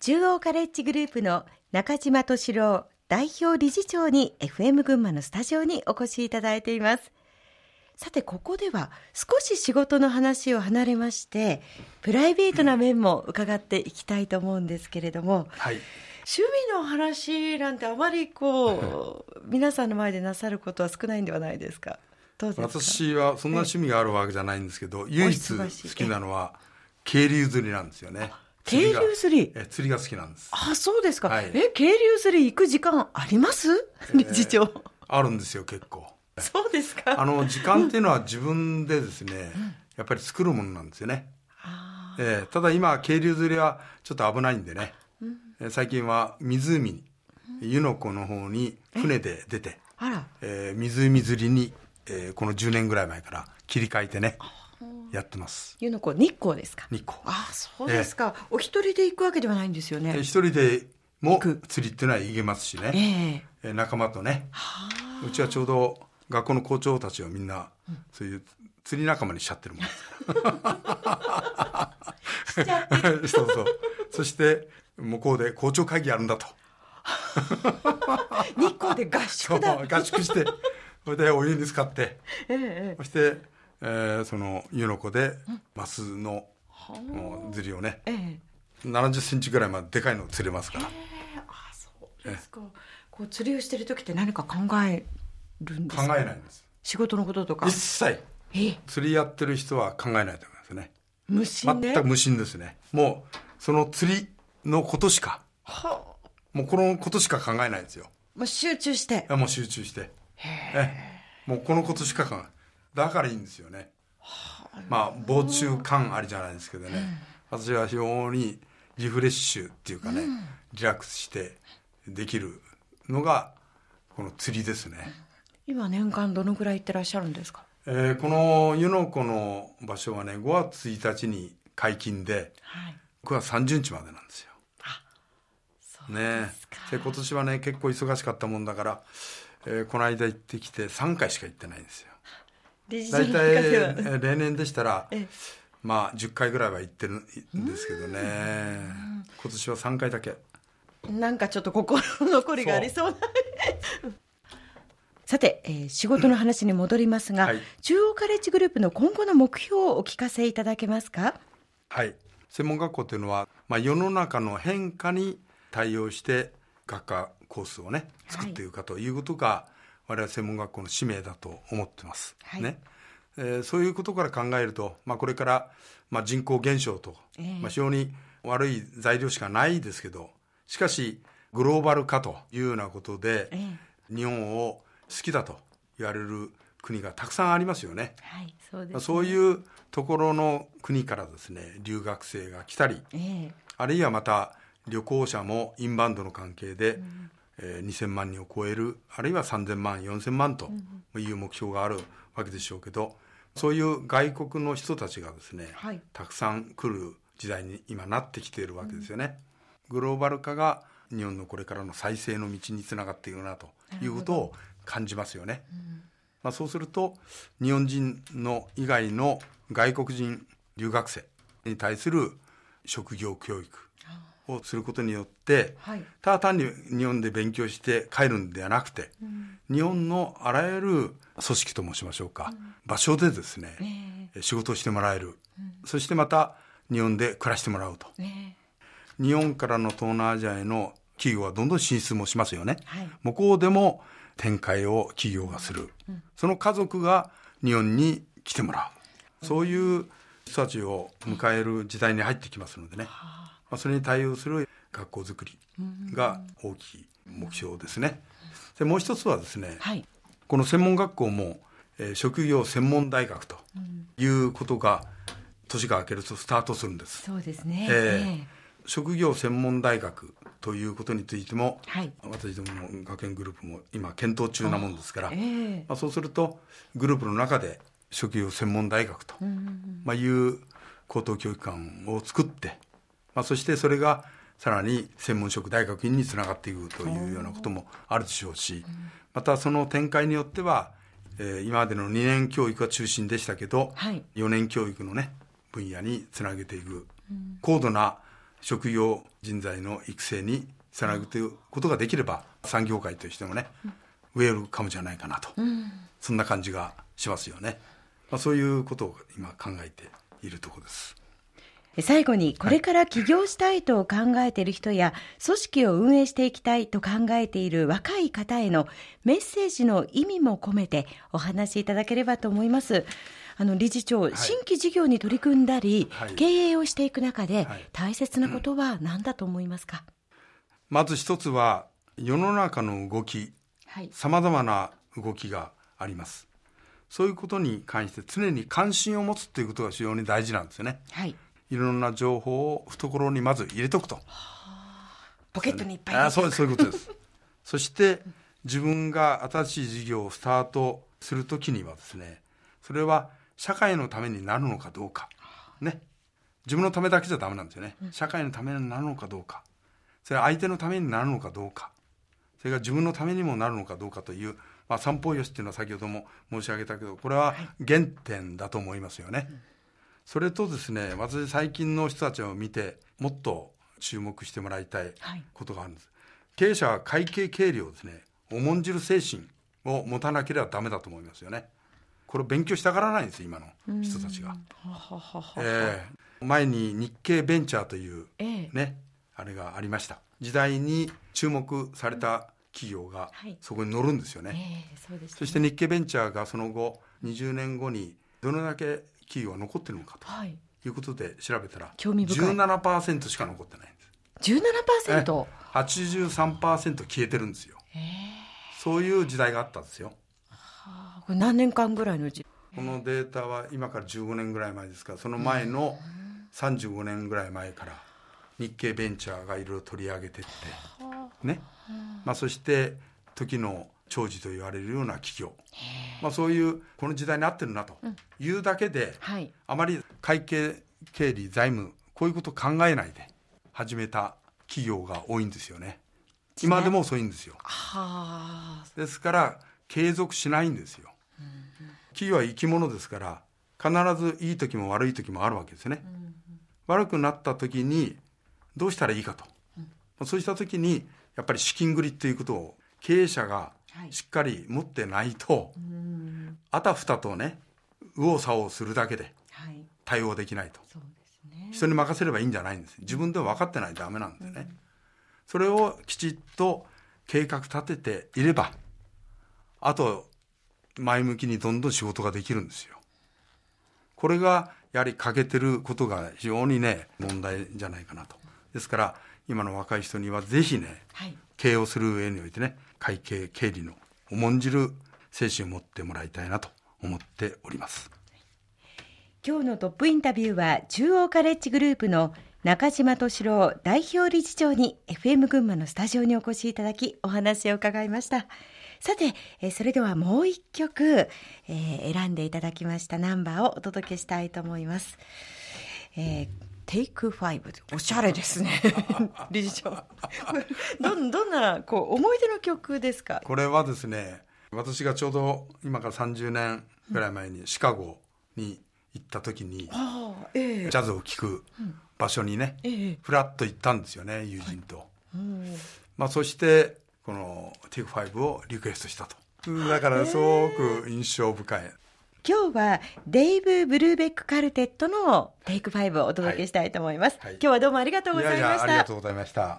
中央カレッジグループの中島敏郎代表理事長に FM 群馬のスタジオにお越しいただいています。さてここでは少し仕事の話を離れましてプライベートな面も伺っていきたいと思うんですけれども、はい、趣味の話なんてあまりこう皆さんの前でなさることは少ないんではないですか？私はそんな趣味があるわけじゃないんですけど、唯一好きなのは渓流釣りなんですよね。渓流釣り。え釣りが好きなんです。あ、そうですか。はい、え、渓流釣り行く時間あります？理事長、えー、あるんですよ、結構。そうですか。あの、時間っていうのは自分でですね、やっぱり作るものなんですよね。えー、ただ今、渓流釣りはちょっと危ないんでね、うん、最近は湖に、湯の湖の方に船で出て、えー、湖釣りにえー、この10年ぐらい前から切り替えてねやってます。湯の湖日光ですか？日光。ああそうですか、えー、お一人で行くわけではないんですよね、えー、一人でも釣りっていうのは行けますしね、えー、仲間とね。うちはちょうど学校の校長たちはみんな、うん、そういう釣り仲間にしちゃってるもんです そうそう。そして向こうで校長会議やるんだと。日光で合宿だ。合宿してそれでお湯に浸かって、ええ、そして、えー、その湯の湖でマスの釣りをね、ええ、70センチぐらいまででかいの釣れますから。あそうですか。こう釣りをしてる時って何か考えるんですか？考えないんです。仕事のこととか？一切。釣りやってる人は考えないと思いますね。無心全く無心ですね。もう、その釣りのことしか、はもうこのことしか考えないんですよ。もう集中して。もう集中して。えもうこのことしか考えだからいいんですよね。まあ防虫感ありじゃないですけどね、私は非常にリフレッシュっていうかね、リラックスしてできるのがこの釣りですね。今年間どのぐらい行ってらっしゃるんですか？えー、この湯の湖の場所はね5月1日に解禁で、はい、9月30日までなんですよ。あそうですかねで今年はね結構忙しかったもんだからえー、この間行ってきて3回しか行ってないんですよ。大体例年でしたら、まあ10回ぐらいは行ってるんですけどね。今年は3回だけ。なんかちょっと心残りがありそうな。さて、えー、仕事の話に戻りますが、はい、中央カレッジグループの今後の目標をお聞かせいただけますか？はい。専門学校というのは、まあ、世の中の変化に対応して学科コースをね作っていくかということが、はい、我々専門学校の使命だと思ってます。はい、ね。えー、そういうことから考えると、まあ、これから、まあ、人口減少と、えー、まあ、非常に悪い材料しかないですけどしかしグローバル化というようなことで、えー、日本を好きだと言われる国がたくさんありますよね。はい、そうです、ね、そういうところの国からですね留学生が来たり、えー、あるいはまた旅行者もインバウンドの関係で、うん、えー、2000万人を超えるあるいは3000万4000万という目標があるわけでしょうけどそういう外国の人たちがですね、はい、たくさん来る時代に今なってきているわけですよね。うん、グローバル化が日本のこれからの再生の道につながっているなということを感じますよね。うん、まあ、そうすると日本人の以外の外国人留学生に対する職業教育をすることによって、はい、ただ単に日本で勉強して帰るんではなくて、うん、日本のあらゆる組織と申しましょうか、うん、場所でですね、えー、仕事をしてもらえる、うん、そしてまた日本で暮らしてもらうと、えー、日本からの東南アジアへの企業はどんどん進出もしますよね、はい、向こうでも展開を企業がする、その家族が日本に来てもらう、そういう人たちを迎える時代に入ってきますのでね、まあ、それに対応する学校づくりが大きい目標ですね。でもう一つはですね、はい、この専門学校も、えー、職業専門大学ということが年が明けるとスタートするんです。そうですね、えー、えー、職業専門大学ということについても、はい、私どもの学園グループも今検討中なもんですから、えー、まあ、そうするとグループの中で職業専門大学と、まあ、いう高等教育館を作ってまあ、そしてそれがさらに専門職大学院につながっていくというようなこともあるでしょうし、またその展開によっては、えー、今までの2年教育が中心でしたけど、はい、4年教育のね分野につなげていく、高度な職業人材の育成につなぐということができれば産業界としてもね、ウェルカムじゃないかなと、そんな感じがしますよね、まあ、そういうことを今考えているところです。最後にこれから起業したいと考えている人や組織を運営していきたいと考えている若い方へのメッセージの意味も込めてお話しいただければと思います。あの理事長、はい、新規事業に取り組んだり、はい、経営をしていく中で、大切なことは何だと思いますか、まず一つは世の中の動きさまざまな動きがありますそういうことに関して常に関心を持つということが非常に大事なんですよね、はい、いろんな情報を懐にまず入れとくと。ポケットにいっぱいあそうそういうことです。そして自分が新しい事業をスタートするときにはですね、それは社会のためになるのかどうか。ね。自分のためだけじゃダメなんですよね。社会のためになるのかどうか。それは相手のためになるのかどうか。それが自分のためにもなるのかどうかという、まあ、三方よしっていうのは先ほども申し上げたけど、これは原点だと思いますよね。はいそれとですね私最近の人たちを見てもっと注目してもらいたいことがあるんです、はい、経営者は会計経理をですね重んじる精神を持たなければダメだと思いますよね。これを勉強したがらないんです今の人たちが、えー、前に日経ベンチャーという、ね、え。あれがありました。時代に注目された企業がそこに乗るんですよね。はいえーそね、そして日経ベンチャーがその後20年後にどれだけ企業が残ってるのかとい。うことで調べたら、興味深い。17%しか残ってないんです。17%? 83%消えてるんですよ。そういう時代があったんですよ、はあ、これ何年間ぐらいのうちこのデータは今から15年ぐらい前ですからその前の35年ぐらい前から日経ベンチャーがいろいろ取り上げてってね、まあ、そして時の長寿と言われるような企業、まあ、そういうこの時代に合ってるなと。いうだけで、うんはい、あまり会計経理財務こういうことを考えないで始めた企業が多いんですよね。今でも遅いんですよ。ですから継続しないんですよ、うん、企業は生き物ですから必ずいい時も悪い時もあるわけですね、うん、悪くなった時にどうしたらいいかと、うん、そうした時にやっぱり資金繰りっていうことを経営者がしっかり持ってないと、あたふたとね右往左往するだけで対応できないと、ね、人に任せればいいんじゃないんです自分では分かってないとダメなんでね、それをきちっと計画立てていればあと前向きにどんどん仕事ができるんですよ。これがやはり欠けてることが非常にね問題じゃないかなと。ですから今の若い人にはぜひね、はい、経営をする上においてね会計経理の重んじる精神を持ってもらいたいなと思っております。今日のトップインタビューは中央カレッジグループの中島敏郎代表理事長に FM 群馬のスタジオにお越しいただきお話を伺いました。さて、えそれではもう一曲、えー、選んでいただきましたナンバーをお届けしたいと思います、えーテイクファイブおしゃれですね。理事長どどんなこう思い出の曲ですか？これはですね私がちょうど今から30年ぐらい前にシカゴに行った時に、うんえー、ジャズを聴く場所にね、えー、フラッと行ったんですよね友人と、はい。まあ、そしてこのテイクファイブをリクエストしたと。だからすごく印象深い今日はデイブ・ブルーベック・カルテットのテイク5をお届けしたいと思います、はい。はい、今日はどうもありがとうございました。ありがとうございました